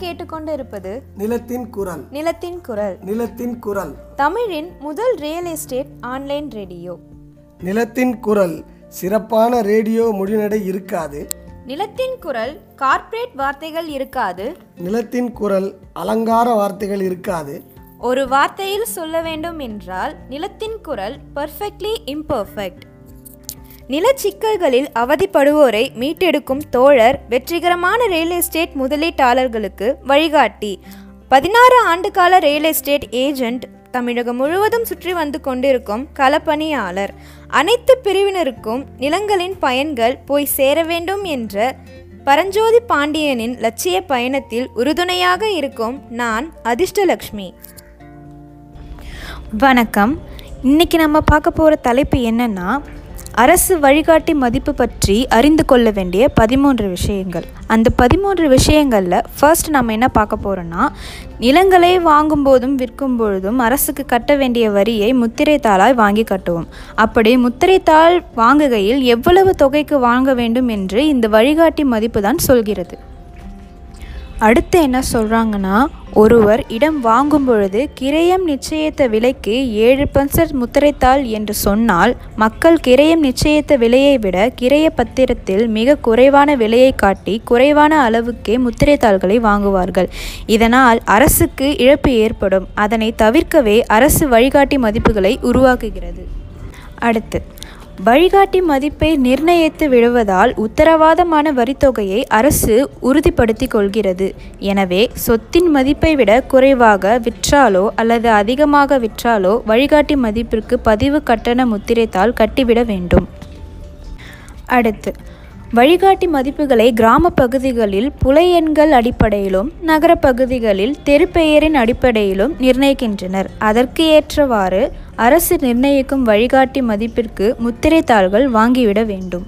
கேட்டுக்கொண்டிருப்பது நிலத்தின் குரல். நிலத்தின் குரல். நிலத்தின் குரல். தமிழின் முதல் ரியல் எஸ்டேட் ஆன்லைன் ரேடியோ நிலத்தின் குரல். சிறப்பான ரேடியோ மொழிநடை இருக்காது. நிலத்தின் குரல் கார்ப்பரேட் வார்த்தைகள் இருக்காது. நிலத்தின் குரல் அலங்கார வார்த்தைகள் இருக்காது. ஒரு வார்த்தையில் சொல்ல வேண்டும் என்றால் நிலத்தின் குரல் பர்ஃபெக்ட்லி இம்பர்ஃபெக்ட் நிலச்சிக்கல்களில் அவதிப்படுவோரை மீட்டெடுக்கும் தோழர் வெற்றிகரமான ரியல் எஸ்டேட் முதலீட்டாளர்களுக்கு வழிகாட்டி. பதினாறு ஆண்டுகால ரியல் எஸ்டேட் ஏஜெண்ட் தமிழகம் முழுவதும் சுற்றி வந்து கொண்டிருக்கும் களப்பணியாளர். அனைத்து பிரிவினருக்கும் நிலங்களின் பயன்கள் போய் சேர வேண்டும் என்ற பரஞ்சோதி பாண்டியனின் லட்சிய பயணத்தில் உறுதுணையாக இருக்கும் நான் அதிர்ஷ்டலக்ஷ்மி. வணக்கம். இன்னைக்கு நம்ம பார்க்க போகிற தலைப்பு என்னன்னா அரசு வழிகாட்டி மதிப்பு பற்றி அறிந்து கொள்ள வேண்டிய பதிமூன்று விஷயங்கள். அந்த பதிமூன்று விஷயங்களில் ஃபர்ஸ்ட் நம்ம என்ன பார்க்க போகிறோன்னா நிலங்களை வாங்கும் போதும் விற்கும் பொழுதும் அரசுக்கு கட்ட வேண்டிய வரியை முத்திரை தாளாய் வாங்கி கட்டுவோம். அப்படி முத்திரைத்தாள் வாங்குகையில் எவ்வளவு தொகைக்கு வாங்க வேண்டும் என்று இந்த வழிகாட்டி மதிப்பு தான் சொல்கிறது. அடுத்து என்ன சொல்கிறாங்கன்னா ஒருவர் இடம் வாங்கும் பொழுது கிரயம் நிச்சயித்த விலைக்கு ஏழு பர்சன்ட் முத்திரைத்தாள் என்று சொன்னால் மக்கள் கிரயம் நிச்சயித்த விலையை விட கிரைய பத்திரத்தில் மிக குறைவான விலையை காட்டி குறைவான அளவுக்கே முத்திரைத்தாள்களை வாங்குவார்கள். இதனால் அரசுக்கு இழப்பு ஏற்படும். அதனை தவிர்க்கவே அரசு வழிகாட்டி மதிப்புகளை உருவாக்குகிறது. அடுத்து வழிகாட்டி மதிப்பை நிர்ணயித்து விடுவதால் உத்தரவாதமான வரித்தொகையை அரசு உறுதிப்படுத்தி கொள்கிறது. எனவே சொத்தின் மதிப்பை விட குறைவாக விற்றாலோ அல்லது அதிகமாக விற்றாலோ வழிகாட்டி மதிப்பிற்கு பதிவு கட்டண முத்திரைத்தாள் கட்டிவிட வேண்டும். அடுத்து வழிகாட்டி மதிப்புகளை கிராம பகுதிகளில் புலை எண்கள் அடிப்படையிலும் நகர பகுதிகளில் தெருப்பெயரின் அடிப்படையிலும் நிர்ணயிக்கின்றனர். அதற்கு ஏற்றவாறு அரசு நிர்ணயிக்கும் வழிகாட்டி மதிப்பிற்கு முத்திரைத்தாள்கள் வாங்கிவிட வேண்டும்.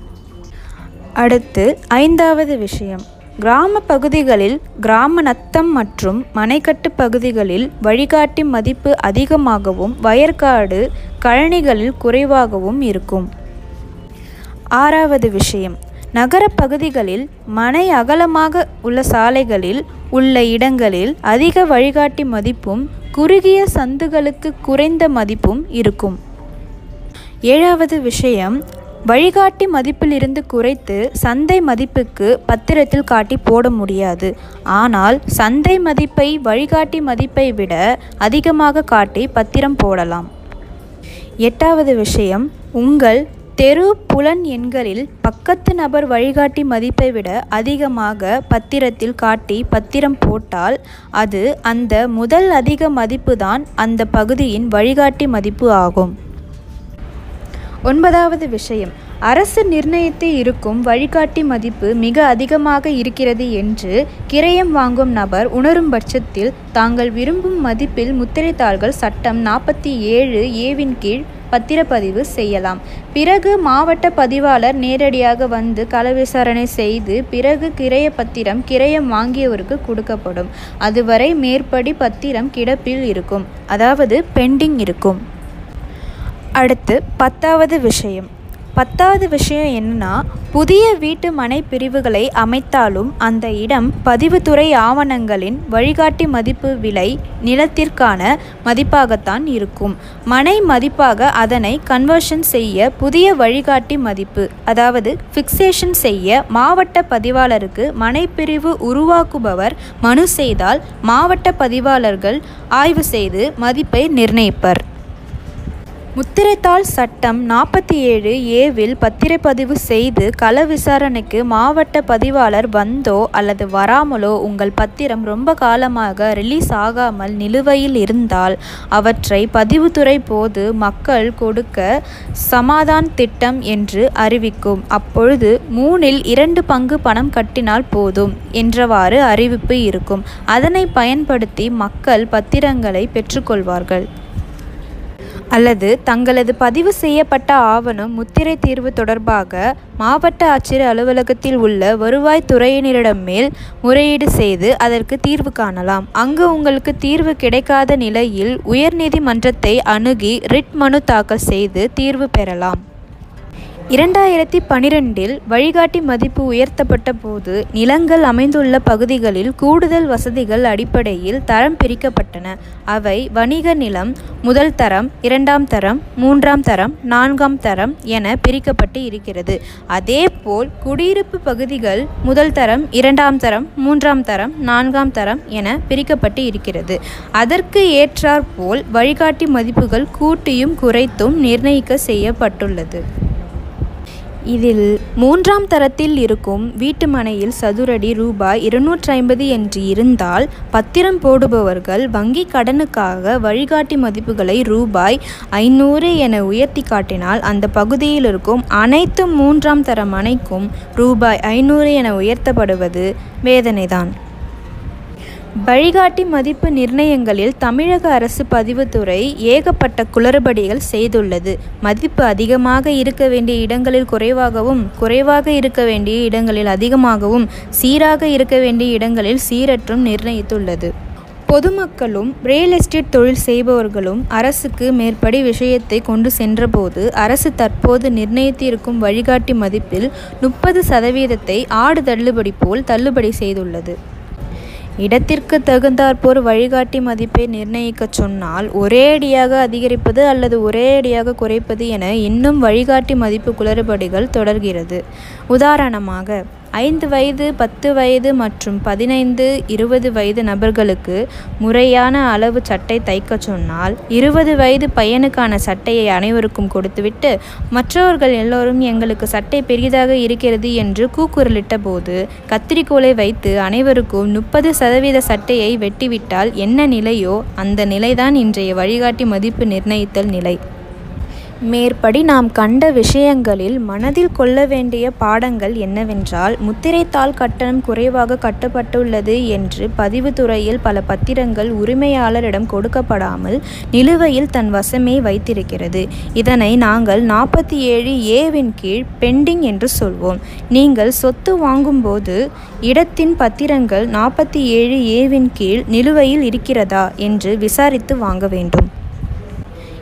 அடுத்து ஐந்தாவது விஷயம். கிராம பகுதிகளில் கிராம நத்தம் மற்றும் மனைக்கட்டு பகுதிகளில் வழிகாட்டி மதிப்பு அதிகமாகவும் வயற்காடு கழனிகளில் குறைவாகவும் இருக்கும். ஆறாவது விஷயம். நகரப்பகுதிகளில் மனை அகலமாக உள்ள சாலைகளில் உள்ள இடங்களில் அதிக வழிகாட்டி மதிப்பும் குறுகிய சந்துகளுக்கு குறைந்த மதிப்பும் இருக்கும். ஏழாவது விஷயம் வழிகாட்டி மதிப்பிலிருந்து குறைத்து சந்தை மதிப்புக்கு பத்திரத்தில் காட்டி போட முடியாது. ஆனால் சந்தை மதிப்பை வழிகாட்டி மதிப்பை விட அதிகமாக காட்டி பத்திரம் போடலாம். எட்டாவது விஷயம் உங்கள் தெரு புலன் எண்களில் பக்கத்து நபர் வழிகாட்டி மதிப்பை விட அதிகமாக பத்திரத்தில் காட்டி பத்திரம் போட்டால் அது அந்த முதல் அதிக மதிப்பு தான் அந்த பகுதியின் வழிகாட்டி மதிப்பு ஆகும். ஒன்பதாவது விஷயம். அரசு நிர்ணயித்து இருக்கும் வழிகாட்டி மதிப்பு மிக அதிகமாக இருக்கிறது என்று கிரயம் வாங்கும் நபர் உணரும் பட்சத்தில் தாங்கள் விரும்பும் மதிப்பில் முத்திரைத்தாள்கள் சட்டம் நாற்பத்தி ஏழு ஏவின் கீழ் பத்திரப்பதிவு செய்யலாம். பிறகு மாவட்ட பதிவாளர் நேரடியாக வந்து கள விசாரணை செய்து பிறகு கிரைய பத்திரம் கிரயம் வாங்கியவருக்கு கொடுக்கப்படும். அதுவரை மேற்படி பத்திரம் கிடப்பில் இருக்கும். அதாவது பெண்டிங் இருக்கும். அடுத்து பத்தாவது விஷயம். பத்தாவது விஷயம் என்னன்னா புதிய வீட்டு மனை பிரிவுகளை அமைத்தாலும் அந்த இடம் பதிவுத்துறை ஆவணங்களின் வழிகாட்டி மதிப்பு விலை நிலத்திற்கான மதிப்பாகத்தான் இருக்கும். மனை மதிப்பாக அதனை கன்வர்ஷன் செய்ய புதிய வழிகாட்டி மதிப்பு அதாவது ஃபிக்சேஷன் செய்ய மாவட்ட பதிவாளருக்கு மனைப்பிரிவு உருவாக்குபவர் மனு செய்தால் மாவட்ட பதிவாளர்கள் ஆய்வு செய்து மதிப்பை நிர்ணயிப்பர். முத்திரைத்தாள் சட்டம் நாற்பத்தி ஏழு ஏவில் பத்திரப்பதிவு செய்து கள விசாரணைக்கு மாவட்ட பதிவாளர் வந்தோ அல்லது வராமலோ உங்கள் பத்திரம் ரொம்ப காலமாக ரிலீஸ் ஆகாமல் நிலுவையில் இருந்தால் அவற்றை பதிவுத்துறை போது மக்கள் கொடுக்க சமாதான் திட்டம் என்று அறிவிக்கும். அப்பொழுது மூணில் இரண்டு பங்கு பணம் கட்டினால் போதும் என்றவாறு அறிவிப்பு இருக்கும். அதனை பயன்படுத்தி மக்கள் பத்திரங்களை பெற்றுக்கொள்வார்கள். அல்லது தங்களது பதிவு செய்யப்பட்ட ஆவணம் முத்திரை தீர்வு தொடர்பாக மாவட்ட ஆட்சியர் அலுவலகத்தில் உள்ள வருவாய் துறையினரிடம் மேல் முறையீடு செய்து அதற்கு தீர்வு காணலாம். அங்கு உங்களுக்கு தீர்வு கிடைக்காத நிலையில் உயர்நீதிமன்றத்தை அணுகி ரிட் மனு தாக்கல் செய்து தீர்வு பெறலாம். இரண்டாயிரத்தி பனிரெண்டில் வழிகாட்டி மதிப்பு உயர்த்தப்பட்ட போது நிலங்கள் அமைந்துள்ள பகுதிகளில் கூடுதல் வசதிகள் அடிப்படையில் தரம் பிரிக்கப்பட்டன. அவை வணிக நிலம் முதல் தரம் இரண்டாம் தரம் மூன்றாம் தரம் நான்காம் தரம் என பிரிக்கப்பட்டு இருக்கிறது. அதேபோல் குடியிருப்பு பகுதிகள் முதல் தரம் இரண்டாம் தரம் மூன்றாம் தரம் நான்காம் தரம் என பிரிக்கப்பட்டு இருக்கிறது. அதற்கு ஏற்றாற்போல் வழிகாட்டி மதிப்புகள் கூட்டியும் குறைத்தும் நிர்ணயிக்க செய்யப்பட்டுள்ளது. இதில் மூன்றாம் தரத்தில் இருக்கும் வீட்டு மனையில் சதுரடி ரூபாய் இருநூற்றி ஐம்பது என்று இருந்தால் பத்திரம் போடுபவர்கள் வங்கி கடனுக்காக வழிகாட்டி மதிப்புகளை ரூபாய் ஐநூறு என உயர்த்தி காட்டினால் அந்த பகுதியில் இருக்கும் அனைத்து மூன்றாம் தர மனைக்கும் ரூபாய் ஐநூறு என உயர்த்தப்படுவது வேதனைதான். வழிகாட்டி மதிப்பு நிர்ணயங்களில் தமிழக அரசு பதிவுத்துறை ஏகப்பட்ட குளறுபடிகள் செய்துள்ளது. மதிப்பு அதிகமாக இருக்க வேண்டிய இடங்களில் குறைவாகவும் குறைவாக இருக்க வேண்டிய இடங்களில் அதிகமாகவும் சீராக இருக்க வேண்டிய இடங்களில் சீரற்றும் நிர்ணயித்துள்ளது. பொதுமக்களும் ரியல் எஸ்டேட் தொழில் செய்பவர்களும் அரசுக்கு மேற்படி விஷயத்தை கொண்டு சென்றபோது அரசு தற்போது நிர்ணயித்திருக்கும் வழிகாட்டி மதிப்பில் முப்பது சதவீதத்தை ஆடு தள்ளுபடி போல் தள்ளுபடி செய்துள்ளது. இடத்திற்கு தகுந்தாற்போர் வழிகாட்டி மதிப்பை நிர்ணயிக்கச் சொன்னால் ஒரேடியாக அதிகரிப்பது அல்லது ஒரேடியாக குறைப்பது என இன்னும் வழிகாட்டி மதிப்பு குளறுபடிகள் தொடர்கிறது. உதாரணமாக ஐந்து வயது பத்து வயது மற்றும் பதினைந்து இருபது வயது நபர்களுக்கு முறையான அளவு சட்டை தைக்கச் சொன்னால் இருபது வயது பையனுக்கான சட்டையை அனைவருக்கும் கொடுத்துவிட்டு மற்றவர்கள் எல்லோரும் எங்களுக்கு சட்டை பெரிதாக இருக்கிறது என்று கூக்குரலிட்ட போது கத்திரிக்கோலை வைத்து அனைவருக்கும் முப்பது சதவீத சட்டையை வெட்டிவிட்டால் என்ன நிலையோ அந்த நிலைதான் இன்றைய வழிகாட்டி மதிப்பு நிர்ணயித்தல் நிலை. மேற்படி நாம் கண்ட விஷயங்களில் மனதில் கொள்ள வேண்டிய பாடங்கள் என்னவென்றால் முத்திரைத்தாள் கட்டணம் குறைவாக கட்டப்பட்டுள்ளது என்று பதிவுத்துறையில் பல பத்திரங்கள் உரிமையாளரிடம் கொடுக்கப்படாமல் நிலுவையில் தன் வசமே வைத்திருக்கிறது. இதனை நாங்கள் நாற்பத்தி ஏழு ஏவின் கீழ் பெண்டிங் என்று சொல்வோம். நீங்கள் சொத்து வாங்கும்போது இடத்தின் பத்திரங்கள் நாற்பத்தி ஏழு ஏவின் கீழ் நிலுவையில் இருக்கிறதா என்று விசாரித்து வாங்க வேண்டும்.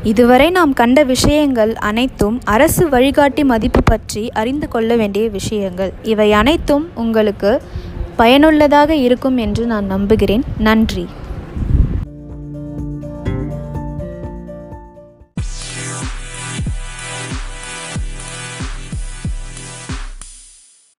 இதுவரை நாம் கண்ட விஷயங்கள் அனைத்தும் அரசு வழிகாட்டி மதிப்பு பற்றி அறிந்து கொள்ள வேண்டிய விஷயங்கள். இவை அனைத்தும் உங்களுக்கு பயனுள்ளதாக இருக்கும் என்று நான் நம்புகிறேன். நன்றி.